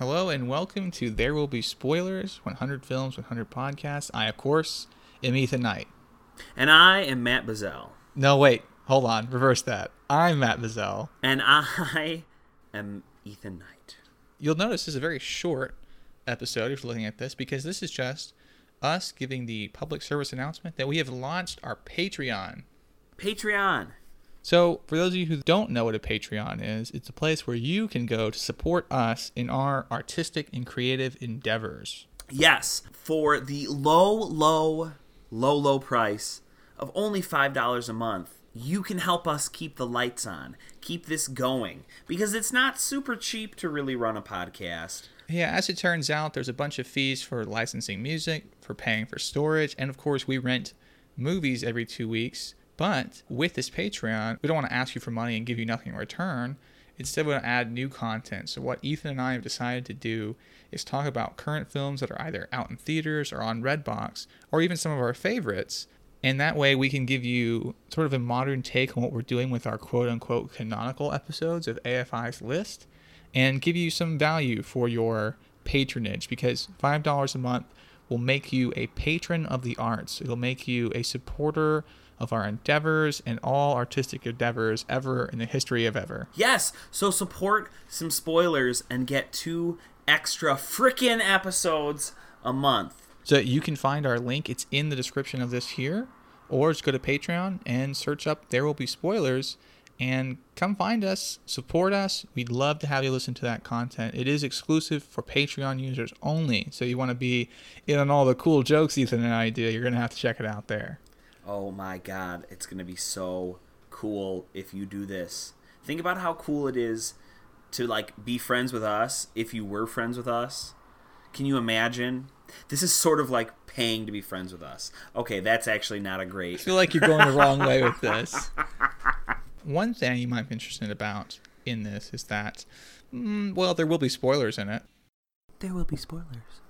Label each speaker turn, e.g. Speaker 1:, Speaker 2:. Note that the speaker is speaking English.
Speaker 1: Hello and welcome to There Will Be Spoilers 100 Films, 100 Podcasts. I, of course, am Ethan Knight.
Speaker 2: And I am Matt Bazell.
Speaker 1: No, wait, hold on, reverse that. I'm Matt Bazell.
Speaker 2: And I am Ethan Knight.
Speaker 1: You'll notice this is a very short episode if you're looking at this because this is just us giving the public service announcement that we have launched our Patreon.
Speaker 2: Patreon.
Speaker 1: So, for those of you who don't know what a Patreon is, it's a place where you can go to support us in our artistic and creative endeavors.
Speaker 2: Yes, for the low, low, low, low price of only $5 a month, you can help us keep the lights on, keep this going, because it's not super cheap to really run a podcast.
Speaker 1: Yeah, as it turns out, there's a bunch of fees for licensing music, for paying for storage, and of course, we rent movies every two weeks. But with this Patreon, we don't want to ask you for money and give you nothing in return. Instead, we want to add new content. So, what Ethan and I have decided to do is talk about current films that are either out in theaters or on Redbox, or even some of our favorites. And that way, we can give you sort of a modern take on what we're doing with our quote unquote canonical episodes of AFI's list and give you some value for your patronage because $5 a month will make you a patron of the arts. It'll make you a supporter of our endeavors and all artistic endeavors ever in the history of ever.
Speaker 2: Yes, so support some spoilers and get two extra freaking episodes a month.
Speaker 1: So you can find our link. It's in the description of this here. Or just go to Patreon and search up There Will Be Spoilers and come find us, support us. We'd love to have you listen to that content. It is exclusive for Patreon users only. So you want to be in on all the cool jokes Ethan and I do, you're going to have to check it out there.
Speaker 2: Oh my god, it's going to be so cool if you do this. Think about how cool it is to like be friends with us if you were friends with us. Can you imagine? This is sort of like paying to be friends with us. Okay, that's actually not a great.
Speaker 1: I feel like you're going the wrong way with this. One thing you might be interested about in this is that, mm, well, there will be spoilers in it.
Speaker 2: There will be spoilers.